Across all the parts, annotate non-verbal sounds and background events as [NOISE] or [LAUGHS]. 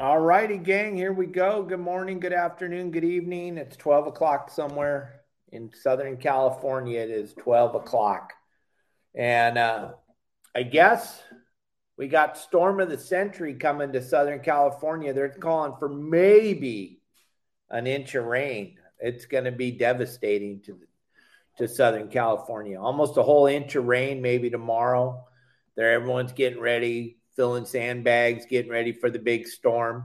All righty, gang, here we go. Good morning, good afternoon, good evening. It's 12 o'clock somewhere in Southern California. It is 12 o'clock. And uh, I guess we got storm of the century coming to Southern California. They're calling for maybe an inch of rain. It's going to be devastating to to Southern California. Almost a whole inch of rain maybe tomorrow. There everyone's getting ready, filling sandbags, getting ready for the big storm.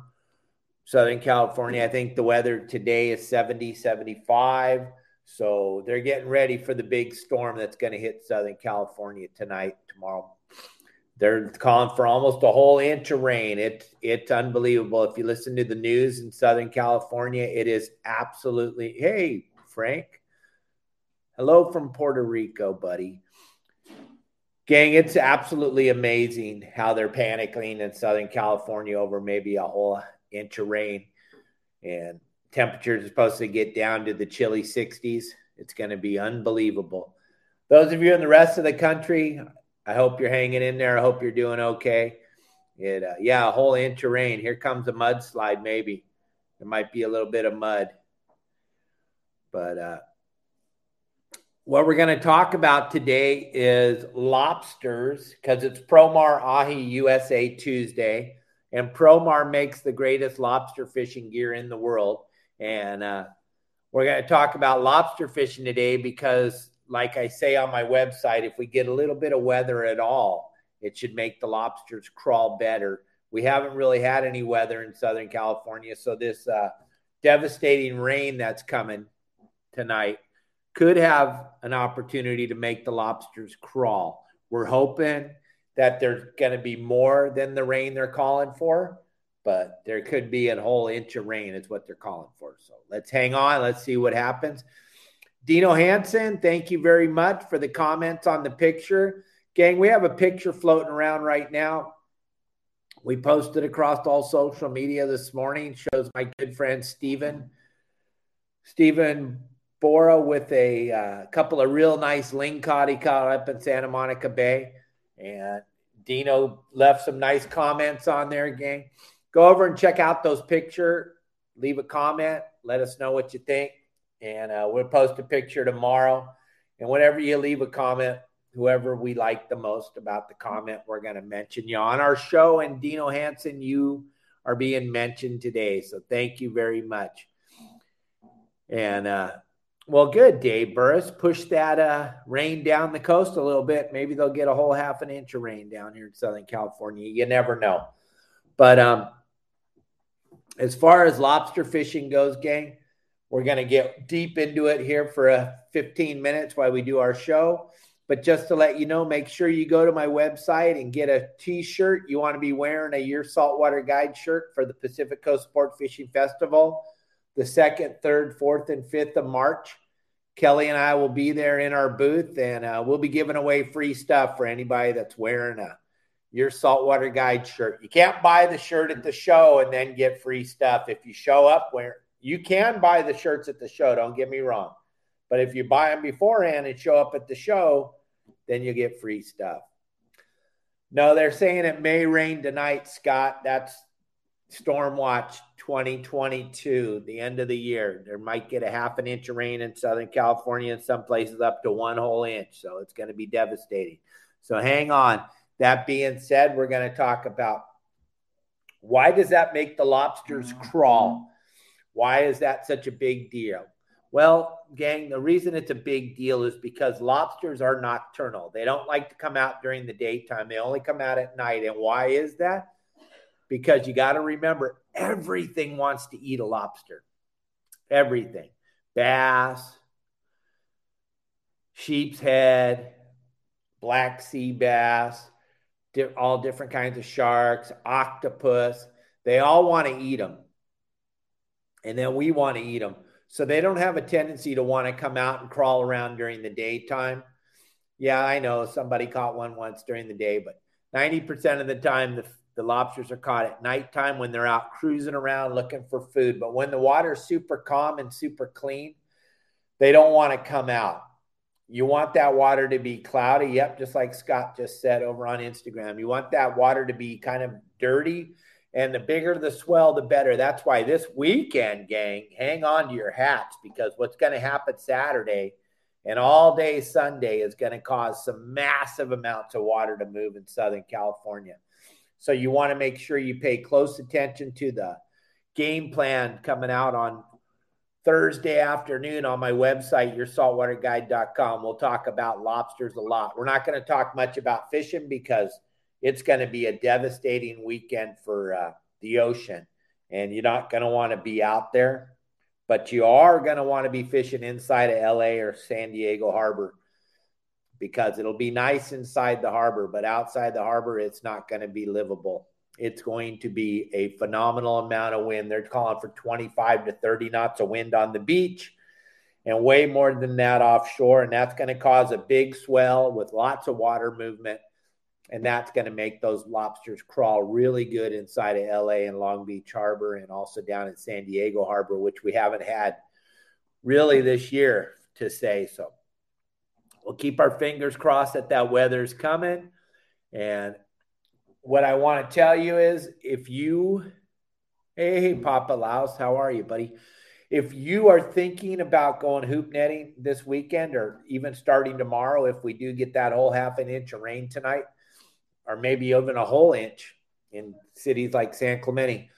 Southern California, I think the weather today is 70, 75. So they're getting ready for the big storm that's going to hit Southern California tonight, tomorrow they're calling for almost a whole inch of rain. It's it's unbelievable. If you listen to the news in Southern California, it is absolutely. Hey, Frank. Hello from Puerto Rico, buddy. Gang, it's absolutely amazing how they're panicking in Southern California over maybe a whole inch of rain. And temperatures are supposed to get down to the chilly 60s. It's going to be unbelievable. Those of you in the rest of the country, I hope you're hanging in there. I hope you're doing okay. It, uh, yeah, a whole inch of rain. Here comes a mudslide, maybe. There might be a little bit of mud. But uh, what we're going to talk about today is lobsters because it's Promar Ahi USA Tuesday. And Promar makes the greatest lobster fishing gear in the world. And uh, we're going to talk about lobster fishing today because like I say on my website, if we get a little bit of weather at all, it should make the lobsters crawl better. We haven't really had any weather in Southern California, so this uh, devastating rain that's coming tonight could have an opportunity to make the lobsters crawl. We're hoping that there's going to be more than the rain they're calling for, but there could be a whole inch of rain, is what they're calling for. So let's hang on. Let's see what happens. Dino Hanson, thank you very much for the comments on the picture. Gang, we have a picture floating around right now. We posted across all social media this morning. Shows my good friend Stephen. Stephen With a uh, couple of real nice lingcod he caught up in Santa Monica Bay. And Dino left some nice comments on there, gang. Go over and check out those picture. Leave a comment. Let us know what you think and uh, we'll post a picture tomorrow. And whenever you leave a comment, whoever we like the most about the comment, we're going to mention you on our show. And Dino Hanson, you are being mentioned today. So thank you very much. And uh, well, good, Dave Burris. Push that uh, rain down the coast a little bit. Maybe they'll get a whole half an inch of rain down here in Southern California. You never know. But um, as far as lobster fishing goes, gang, we're going to get deep into it here for a 15 minutes while we do our show. But just to let you know, make sure you go to my website and get a t shirt. You want to be wearing a Your Saltwater Guide shirt for the Pacific Coast Sport Fishing Festival, the second, third, fourth, and fifth of March. Kelly and I will be there in our booth and uh, we'll be giving away free stuff for anybody that's wearing a Your Saltwater Guide shirt. You can't buy the shirt at the show and then get free stuff. If you show up Where you can buy the shirts at the show, don't get me wrong. But if you buy them beforehand and show up at the show, then you get free stuff. No, they're saying it may rain tonight, Scott. That's Storm Watch 2022, the end of the year. There might get a half an inch of rain in Southern California and some places up to one whole inch. So it's going to be devastating. So hang on. That being said, we're going to talk about why does that make the lobsters mm-hmm. crawl? Why is that such a big deal? Well, gang, the reason it's a big deal is because lobsters are nocturnal. They don't like to come out during the daytime, they only come out at night. And why is that? Because you got to remember everything wants to eat a lobster. Everything. Bass, sheep's head, black sea bass, all different kinds of sharks, octopus. They all want to eat them. And then we want to eat them. So they don't have a tendency to want to come out and crawl around during the daytime. Yeah, I know somebody caught one once during the day, but 90% of the time, the, the lobsters are caught at nighttime when they're out cruising around looking for food. But when the water's super calm and super clean, they don't want to come out. You want that water to be cloudy. Yep, just like Scott just said over on Instagram. You want that water to be kind of dirty. And the bigger the swell, the better. That's why this weekend, gang, hang on to your hats because what's going to happen Saturday and all day Sunday is going to cause some massive amounts of water to move in Southern California. So you want to make sure you pay close attention to the game plan coming out on Thursday afternoon on my website, yoursaltwaterguide.com. We'll talk about lobsters a lot. We're not going to talk much about fishing because it's going to be a devastating weekend for uh, the ocean. And you're not going to want to be out there, but you are going to want to be fishing inside of LA or San Diego Harbor because it'll be nice inside the harbor, but outside the harbor, it's not going to be livable it's going to be a phenomenal amount of wind. They're calling for 25 to 30 knots of wind on the beach and way more than that offshore. And that's going to cause a big swell with lots of water movement. And that's going to make those lobsters crawl really good inside of LA and Long Beach Harbor and also down in San Diego Harbor, which we haven't had really this year to say. So we'll keep our fingers crossed that that weather's coming. And what I want to tell you is if you, hey, Papa Laos, how are you, buddy? If you are thinking about going hoop netting this weekend or even starting tomorrow, if we do get that whole half an inch of rain tonight, or maybe even a whole inch in cities like San Clemente,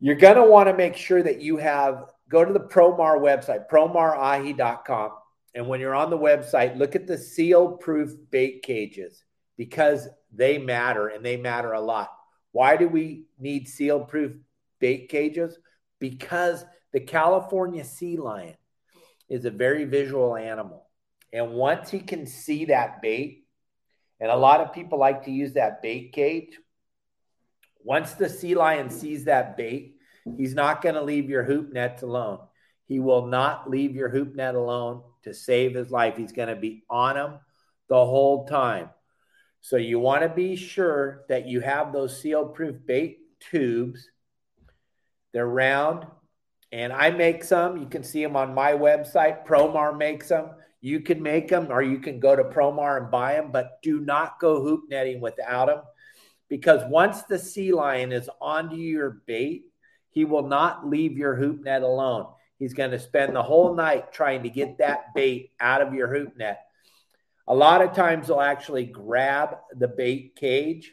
you're going to want to make sure that you have go to the Promar website, promarahi.com. And when you're on the website, look at the seal proof bait cages because they matter and they matter a lot. Why do we need seal proof bait cages? Because the California sea lion is a very visual animal. And once he can see that bait, and a lot of people like to use that bait cage, once the sea lion sees that bait, he's not going to leave your hoop nets alone. He will not leave your hoop net alone to save his life. He's going to be on him the whole time. So you want to be sure that you have those seal proof bait tubes. They're round and I make some. You can see them on my website. Promar makes them. You can make them or you can go to Promar and buy them, but do not go hoop netting without them because once the sea lion is onto your bait, he will not leave your hoop net alone. He's going to spend the whole night trying to get that bait out of your hoop net. A lot of times they'll actually grab the bait cage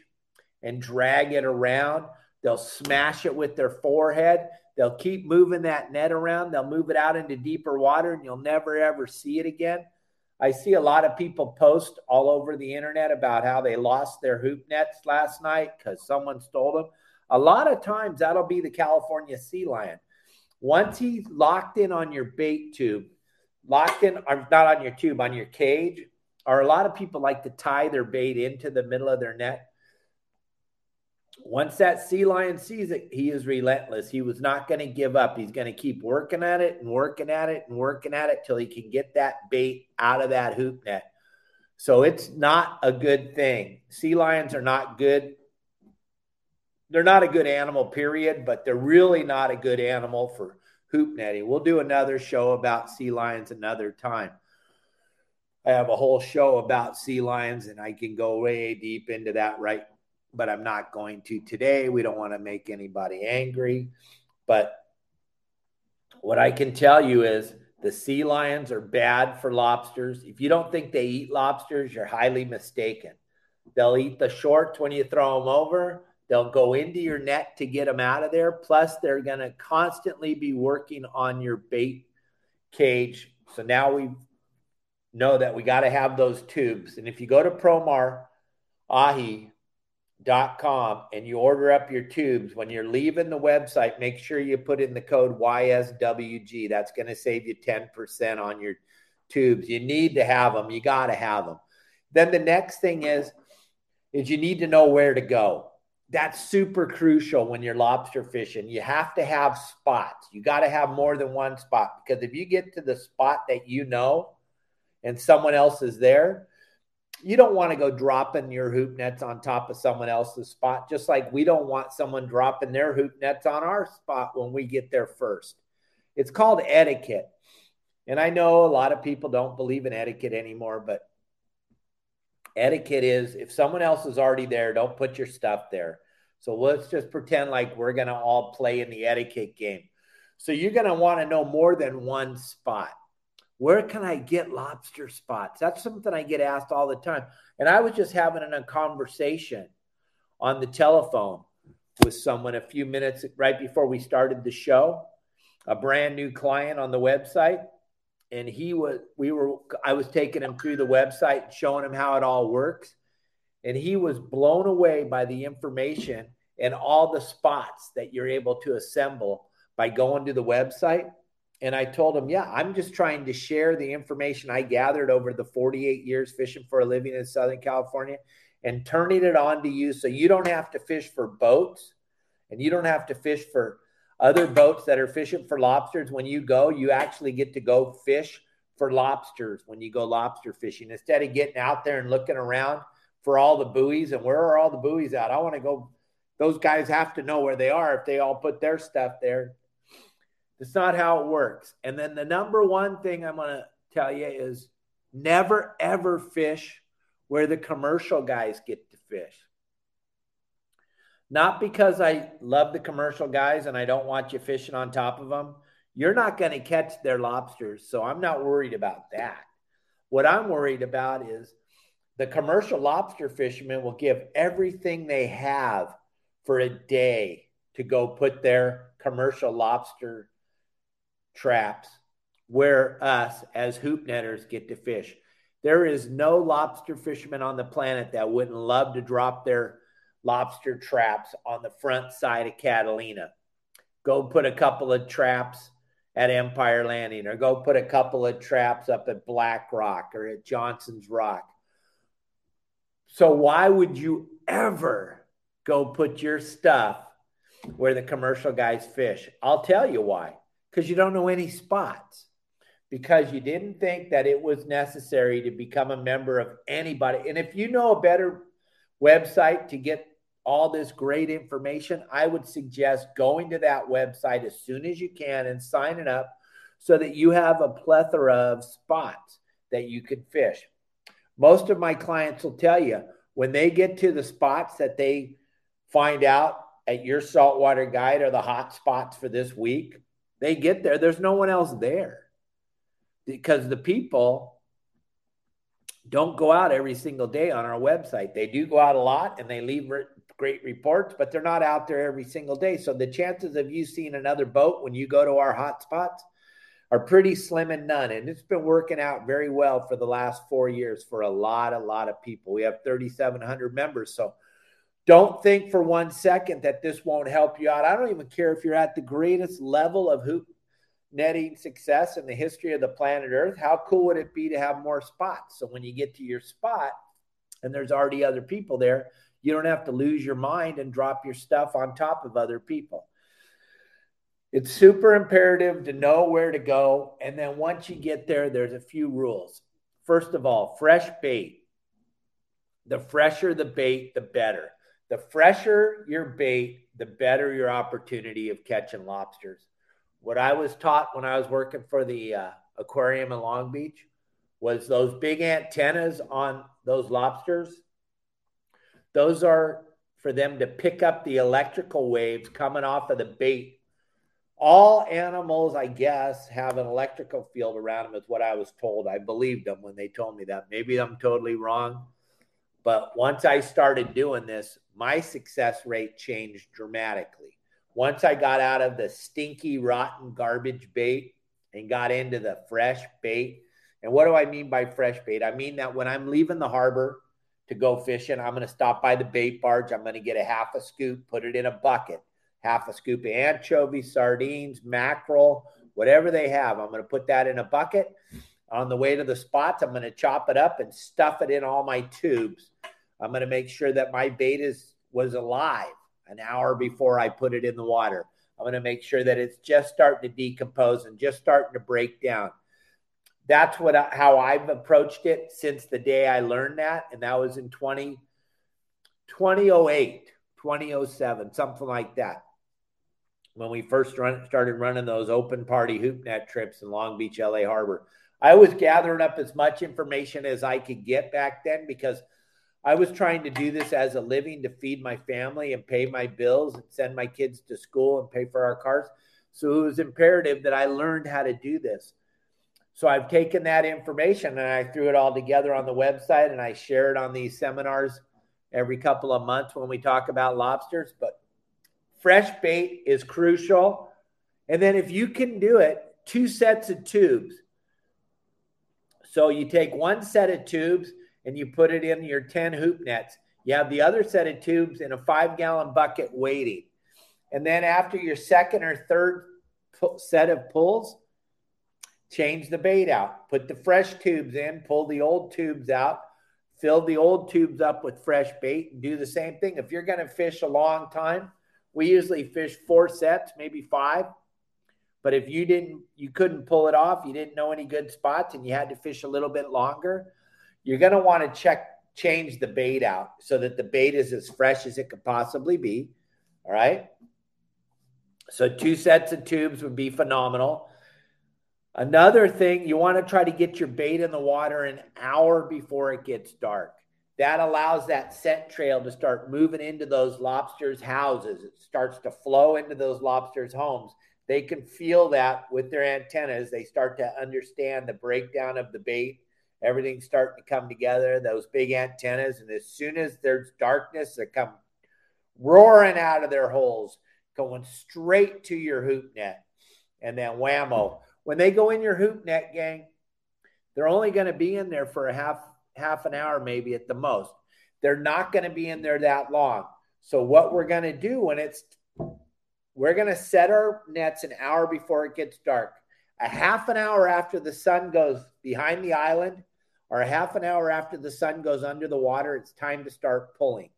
and drag it around. They'll smash it with their forehead. They'll keep moving that net around. They'll move it out into deeper water and you'll never ever see it again. I see a lot of people post all over the internet about how they lost their hoop nets last night because someone stole them. A lot of times that'll be the California sea lion. Once he's locked in on your bait tube, locked in, or not on your tube, on your cage, or a lot of people like to tie their bait into the middle of their net. Once that sea lion sees it, he is relentless. He was not going to give up. He's going to keep working at it and working at it and working at it till he can get that bait out of that hoop net. So it's not a good thing. Sea lions are not good. They're not a good animal, period, but they're really not a good animal for hoop netting. We'll do another show about sea lions another time. I have a whole show about sea lions, and I can go way deep into that, right? But I'm not going to today. We don't want to make anybody angry. But what I can tell you is the sea lions are bad for lobsters. If you don't think they eat lobsters, you're highly mistaken. They'll eat the shorts when you throw them over. They'll go into your net to get them out of there. Plus, they're going to constantly be working on your bait cage. So now we've know that we got to have those tubes. And if you go to promarahi.com and you order up your tubes, when you're leaving the website, make sure you put in the code YSWG. That's going to save you 10% on your tubes. You need to have them. You got to have them. Then the next thing is is you need to know where to go. That's super crucial when you're lobster fishing. You have to have spots. You got to have more than one spot because if you get to the spot that you know and someone else is there, you don't want to go dropping your hoop nets on top of someone else's spot, just like we don't want someone dropping their hoop nets on our spot when we get there first. It's called etiquette. And I know a lot of people don't believe in etiquette anymore, but etiquette is if someone else is already there, don't put your stuff there. So let's just pretend like we're going to all play in the etiquette game. So you're going to want to know more than one spot. Where can I get lobster spots? That's something I get asked all the time. And I was just having a conversation on the telephone with someone a few minutes right before we started the show, a brand new client on the website and he was we were I was taking him through the website showing him how it all works. And he was blown away by the information and all the spots that you're able to assemble by going to the website. And I told him, "Yeah, I'm just trying to share the information I gathered over the 48 years fishing for a living in Southern California and turning it on to you so you don't have to fish for boats and you don't have to fish for other boats that are fishing for lobsters, when you go, you actually get to go fish for lobsters when you go lobster fishing instead of getting out there and looking around for all the buoys and where are all the buoys at? I want to go. Those guys have to know where they are if they all put their stuff there. It's not how it works. And then the number one thing I'm going to tell you is never ever fish where the commercial guys get to fish. Not because I love the commercial guys and I don't want you fishing on top of them. You're not going to catch their lobsters. So I'm not worried about that. What I'm worried about is the commercial lobster fishermen will give everything they have for a day to go put their commercial lobster traps where us as hoop netters get to fish. There is no lobster fisherman on the planet that wouldn't love to drop their lobster traps on the front side of Catalina. Go put a couple of traps at Empire Landing, or go put a couple of traps up at Black Rock or at Johnson's Rock. So, why would you ever go put your stuff where the commercial guys fish? I'll tell you why. Because you don't know any spots. Because you didn't think that it was necessary to become a member of anybody. And if you know a better website to get all this great information, I would suggest going to that website as soon as you can and signing up so that you have a plethora of spots that you can fish. Most of my clients will tell you when they get to the spots that they find out at your saltwater guide are the hot spots for this week, they get there, there's no one else there because the people don't go out every single day on our website. They do go out a lot and they leave great reports, but they're not out there every single day. So the chances of you seeing another boat when you go to our hot spots are pretty slim and none. And it's been working out very well for the last four years for a lot, a lot of people. We have 3,700 members. So don't think for one second that this won't help you out. I don't even care if you're at the greatest level of hoop netting success in the history of the planet Earth. How cool would it be to have more spots? So when you get to your spot and there's already other people there, you don't have to lose your mind and drop your stuff on top of other people. It's super imperative to know where to go. And then once you get there, there's a few rules. First of all, fresh bait. The fresher the bait, the better. The fresher your bait, the better your opportunity of catching lobsters. What I was taught when I was working for the uh, aquarium in Long Beach was those big antennas on those lobsters those are for them to pick up the electrical waves coming off of the bait. All animals, I guess, have an electrical field around them, is what I was told. I believed them when they told me that. Maybe I'm totally wrong. But once I started doing this, my success rate changed dramatically. Once I got out of the stinky, rotten garbage bait and got into the fresh bait. And what do I mean by fresh bait? I mean that when I'm leaving the harbor, to go fishing. I'm going to stop by the bait barge. I'm going to get a half a scoop, put it in a bucket, half a scoop of anchovies, sardines, mackerel, whatever they have. I'm going to put that in a bucket. On the way to the spots, I'm going to chop it up and stuff it in all my tubes I'm going to make sure that my bait is was alive an hour before I put it in the water. I'm going to make sure that it's just starting to decompose and just starting to break down. That's what how I've approached it since the day I learned that, and that was in 20, 2008, 2007, something like that. When we first run, started running those open party hoop net trips in Long Beach, LA Harbor, I was gathering up as much information as I could get back then because I was trying to do this as a living to feed my family and pay my bills and send my kids to school and pay for our cars. So it was imperative that I learned how to do this. So I've taken that information and I threw it all together on the website and I share it on these seminars every couple of months when we talk about lobsters. But fresh bait is crucial. And then if you can do it, two sets of tubes. So you take one set of tubes and you put it in your 10 hoop nets. You have the other set of tubes in a five gallon bucket waiting. And then after your second or third set of pulls, change the bait out. Put the fresh tubes in, pull the old tubes out, fill the old tubes up with fresh bait, and do the same thing. If you're going to fish a long time, we usually fish four sets, maybe five. But if you didn't, you couldn't pull it off, you didn't know any good spots, and you had to fish a little bit longer, you're going to want to check, change the bait out so that the bait is as fresh as it could possibly be. All right. So, two sets of tubes would be phenomenal. Another thing, you want to try to get your bait in the water an hour before it gets dark. That allows that scent trail to start moving into those lobsters' houses. It starts to flow into those lobsters' homes. They can feel that with their antennas. They start to understand the breakdown of the bait everything's starting to come together, those big antennas. And as soon as there's darkness, they come roaring out of their holes, going straight to your hoop net. And then whammo. When they go in your hoop net, gang, they're only going to be in there for a half half an hour, maybe at the most. They're not going to be in there that long. So what we're going to do when it's we're going to set our nets an hour before it gets dark. A half an hour after the sun goes behind the island, or a half an hour after the sun goes under the water, it's time to start pulling.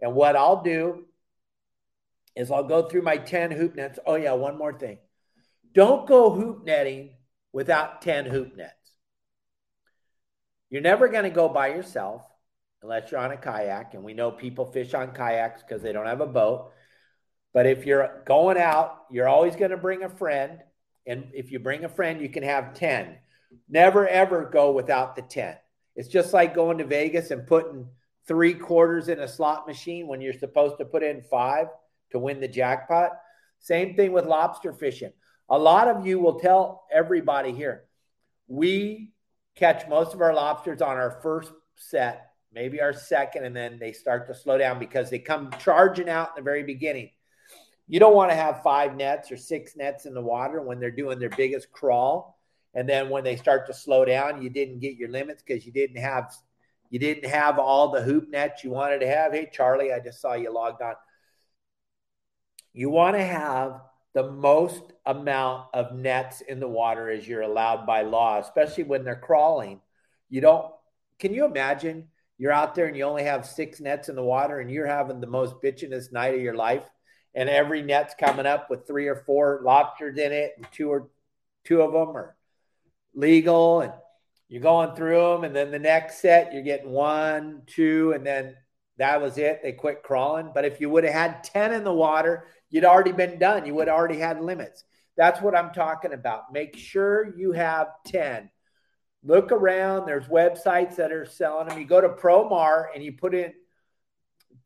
And what I'll do is I'll go through my 10 hoop nets. Oh, yeah, one more thing. Don't go hoop netting without 10 hoop nets. You're never going to go by yourself unless you're on a kayak. And we know people fish on kayaks because they don't have a boat. But if you're going out, you're always going to bring a friend. And if you bring a friend, you can have 10. Never ever go without the 10. It's just like going to Vegas and putting three quarters in a slot machine when you're supposed to put in five to win the jackpot. Same thing with lobster fishing. A lot of you will tell everybody here, we catch most of our lobsters on our first set, maybe our second, and then they start to slow down because they come charging out in the very beginning. You don't want to have five nets or six nets in the water when they're doing their biggest crawl. And then when they start to slow down you didn't get your limits because you didn't have you didn't have all the hoop nets you wanted to have. Hey charlie i just saw you logged on. You want to have the most amount of nets in the water as you're allowed by law especially when they're crawling. You don't can you imagine? You're out there and you only have six nets in the water and you're having the most bitchinest night of your life. And every net's coming up with three or four lobsters in it and two or two of them are legal and you're going through them and then the next set you're getting one two and then that was it. They quit crawling. But if you would have had 10 in the water you'd already been done. You would already had limits. That's what i'm talking about. Make sure you have 10 look around. There's websites that are selling them you go to promar and you put in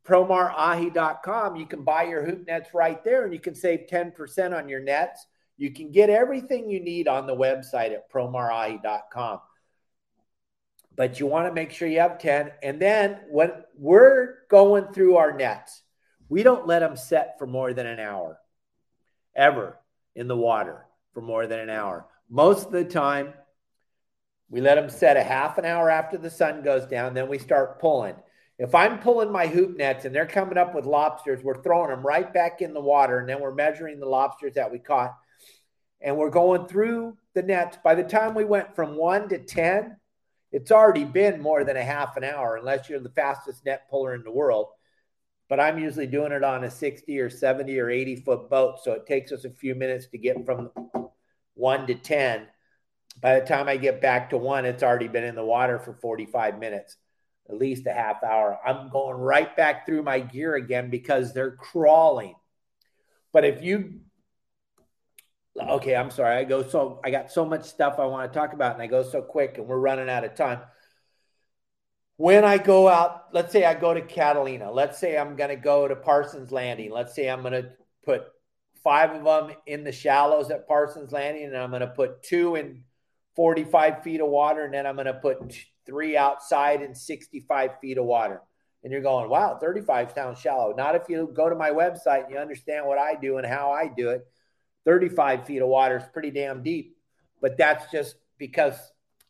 promarahi.com you can buy your hoop nets right there and you can save 10% on your nets. You can get everything you need on the website at promarahi.com. But you want to make sure you have 10. And then when we're going through our nets, we don't let them set for more than an hour, ever in the water for more than an hour. Most of the time, we let them set a half an hour after the sun goes down, then we start pulling. If I'm pulling my hoop nets and they're coming up with lobsters, we're throwing them right back in the water and then we're measuring the lobsters that we caught and we're going through the nets. By the time we went from one to 10, it's already been more than a half an hour, unless you're the fastest net puller in the world. But I'm usually doing it on a 60 or 70 or 80 foot boat. So it takes us a few minutes to get from one to 10. By the time I get back to one, it's already been in the water for 45 minutes, at least a half hour. I'm going right back through my gear again because they're crawling. But if you okay, I'm sorry. I go so I got so much stuff I want to talk about and I go so quick and we're running out of time. When I go out, let's say I go to Catalina. Let's say I'm going to go to Parsons Landing. Let's say I'm going to put five of them in the shallows at Parsons Landing and I'm going to put two in 45 feet of water and then I'm going to put three outside in 65 feet of water. And you're going, wow, 35 sounds shallow. Not if you go to my website and you understand what I do and how I do it 35 feet of water is pretty damn deep. But that's just because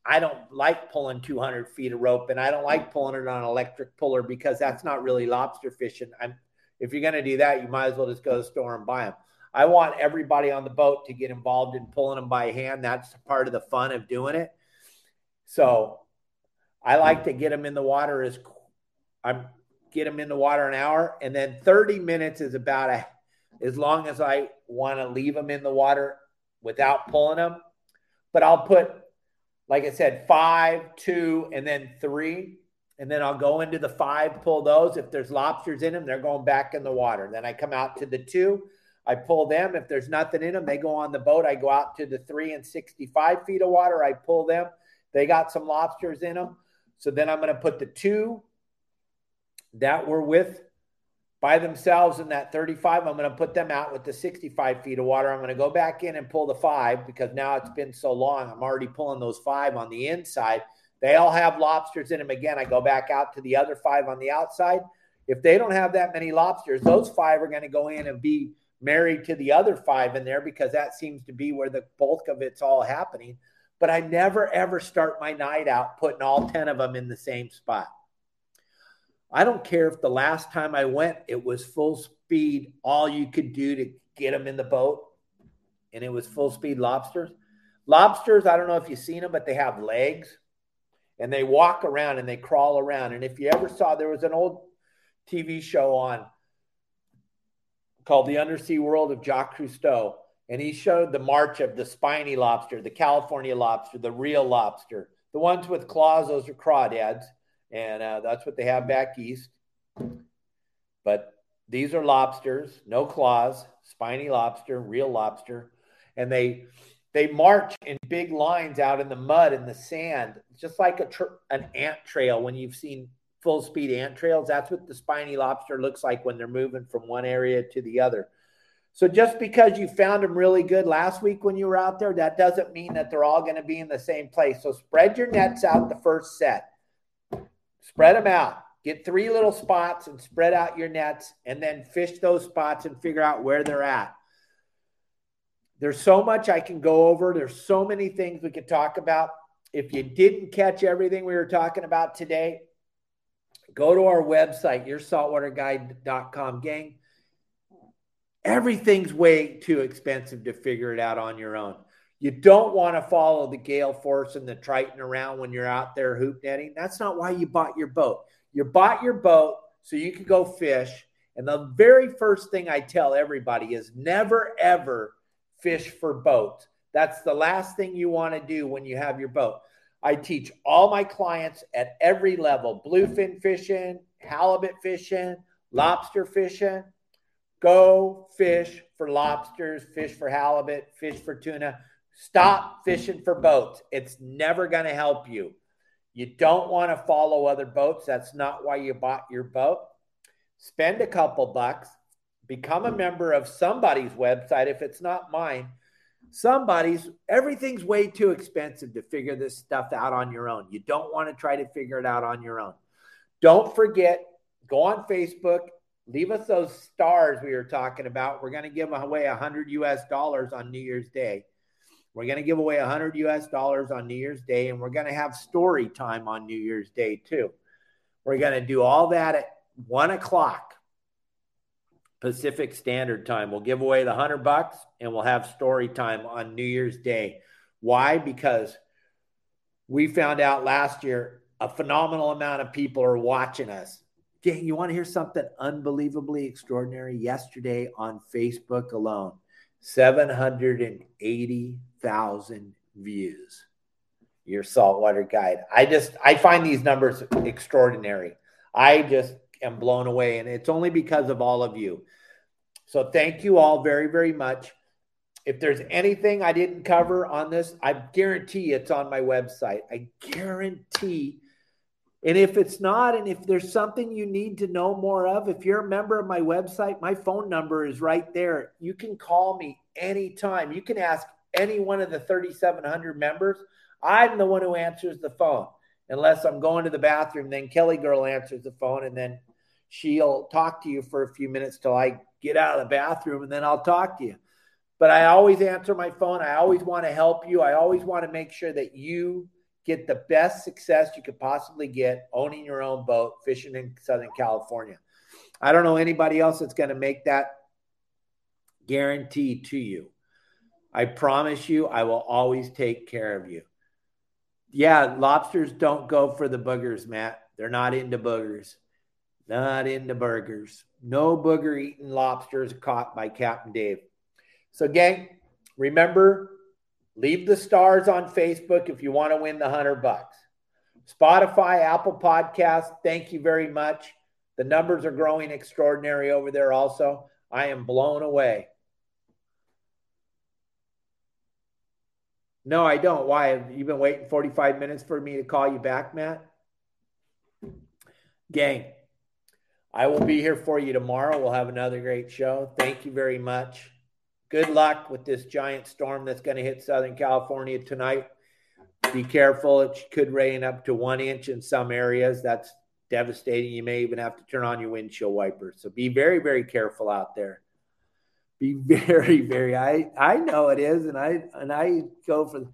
I don't like pulling 200 feet of rope and I don't like pulling it on an electric puller because that's not really lobster fishing. I'm, if you're going to do that, you might as well just go to the store and buy them. I want everybody on the boat to get involved in pulling them by hand. That's part of the fun of doing it. So I like to get them in the water as I'm get them in the water an hour, and then 30 minutes is about a as long as I want to leave them in the water without pulling them. But I'll put, like I said, five, two, and then three. And then I'll go into the five, pull those. If there's lobsters in them, they're going back in the water. Then I come out to the two. I pull them. If there's nothing in them, they go on the boat. I go out to the three and 65 feet of water. I pull them. They got some lobsters in them. So then I'm going to put the two that were with by themselves in that 35. I'm going to put them out with the 65 feet of water. I'm going to go back in and pull the five because now it's been so long. I'm already pulling those five on the inside. They all have lobsters in them. Again, I go back out to the other five on the outside. If they don't have that many lobsters, those five are going to go in and be married to the other five in there because that seems to be where the bulk of it's all happening. But I never ever start my night out putting all 10 of them in the same spot. I don't care if the last time I went, it was full speed, all you could do to get them in the boat, and it was full speed lobsters. Lobsters, I don't know if you've seen them, but they have legs and they walk around and they crawl around. And if you ever saw, there was an old TV show on called The Undersea World of Jacques Cousteau. And he showed the march of the spiny lobster, the California lobster, the real lobster, the ones with claws, those are crawdads and uh, that's what they have back east. But these are lobsters, no claws, spiny lobster, real lobster, and they they march in big lines out in the mud and the sand, just like a tr- an ant trail. When you've seen full speed ant trails, that's what the spiny lobster looks like when they're moving from one area to the other. So just because you found them really good last week when you were out there, that doesn't mean that they're all going to be in the same place. So spread your nets out the first set. Spread them out. Get three little spots and spread out your nets and then fish those spots and figure out where they're at. There's so much I can go over. There's so many things we could talk about. If you didn't catch everything we were talking about today, go to our website, yoursaltwaterguide.com, gang. Everything's way too expensive to figure it out on your own. You don't want to follow the gale force and the Triton around when you're out there hoop netting. That's not why you bought your boat. You bought your boat so you could go fish. And the very first thing I tell everybody is never, ever fish for boats. That's the last thing you want to do when you have your boat. I teach all my clients at every level bluefin fishing, halibut fishing, lobster fishing. Go fish for lobsters, fish for halibut, fish for tuna Stop fishing for boats. It's never going to help you. You don't want to follow other boats. That's not why you bought your boat. Spend a couple bucks, become a member of somebody's website if it's not mine. Somebody's everything's way too expensive to figure this stuff out on your own. You don't want to try to figure it out on your own. Don't forget, go on Facebook, leave us those stars we were talking about. We're going to give away 100 US dollars on New Year's Day. We're going to give away 100 US dollars on New Year's Day, and we're going to have story time on New Year's Day too. We're going to do all that at one o'clock Pacific Standard Time. We'll give away the 100 bucks and we'll have story time on New Year's Day. Why? Because we found out last year a phenomenal amount of people are watching us. Dang, you want to hear something unbelievably extraordinary? Yesterday on Facebook alone, 780,000 views. Your saltwater guide. I just I find these numbers extraordinary. I just am blown away and it's only because of all of you. So thank you all very very much. If there's anything I didn't cover on this, I guarantee it's on my website. I guarantee and if it's not, and if there's something you need to know more of, if you're a member of my website, my phone number is right there. You can call me anytime. You can ask any one of the 3,700 members. I'm the one who answers the phone, unless I'm going to the bathroom. Then Kelly Girl answers the phone, and then she'll talk to you for a few minutes till I get out of the bathroom, and then I'll talk to you. But I always answer my phone. I always want to help you. I always want to make sure that you get the best success you could possibly get owning your own boat, fishing in Southern California. I don't know anybody else that's going to make that guarantee to you. I promise you, I will always take care of you. Yeah, lobsters don't go for the boogers, Matt. They're not into boogers. Not into burgers. No booger eating lobsters caught by Captain Dave. So, gang, remember Leave the stars on Facebook if you want to win the 100 bucks. Spotify, Apple Podcast, thank you very much. The numbers are growing extraordinary over there also. I am blown away. No, I don't. Why? Have you been waiting 45 minutes for me to call you back, Matt? Gang, I will be here for you tomorrow. We'll have another great show. Thank you very much good luck with this giant storm that's going to hit Southern California tonight. Be careful. It could rain up to one inch in some areas. That's devastating. You may even have to turn on your windshield wipers. So be very, very careful out there. Be [LAUGHS] very, very. I I know it is, and I and I go for.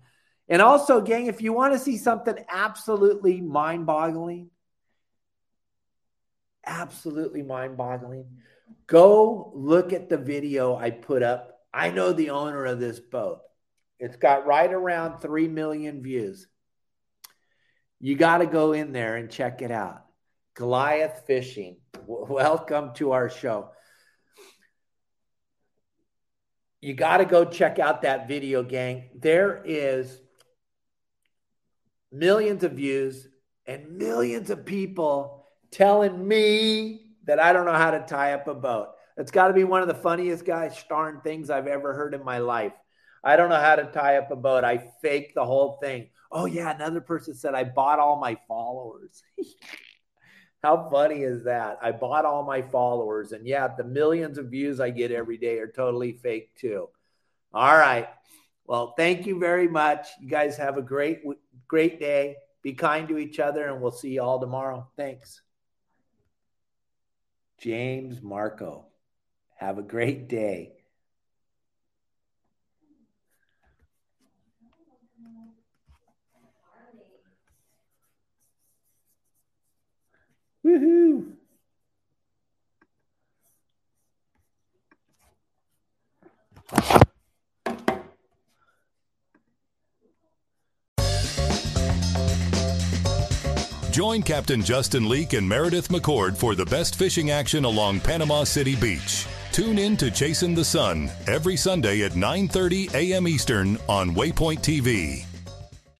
And also, gang, if you want to see something absolutely mind-boggling, absolutely mind-boggling, go look at the video I put up I know the owner of this boat. It's got right around 3 million views. You got to go in there and check it out. Goliath Fishing. W- welcome to our show. You got to go check out that video, gang. There is millions of views and millions of people telling me that I don't know how to tie up a boat. It's got to be one of the funniest guys darn things I've ever heard in my life. I don't know how to tie up a boat. I fake the whole thing. Oh yeah, another person said I bought all my followers. [LAUGHS] how funny is that? I bought all my followers and yeah, the millions of views I get every day are totally fake too. All right. Well, thank you very much. You guys have a great great day. Be kind to each other and we'll see you all tomorrow. Thanks. James Marco. Have a great day. Woohoo! Join Captain Justin Leake and Meredith McCord for the best fishing action along Panama City Beach. Tune in to Chasing the Sun every Sunday at 9:30 a.m. Eastern on Waypoint TV.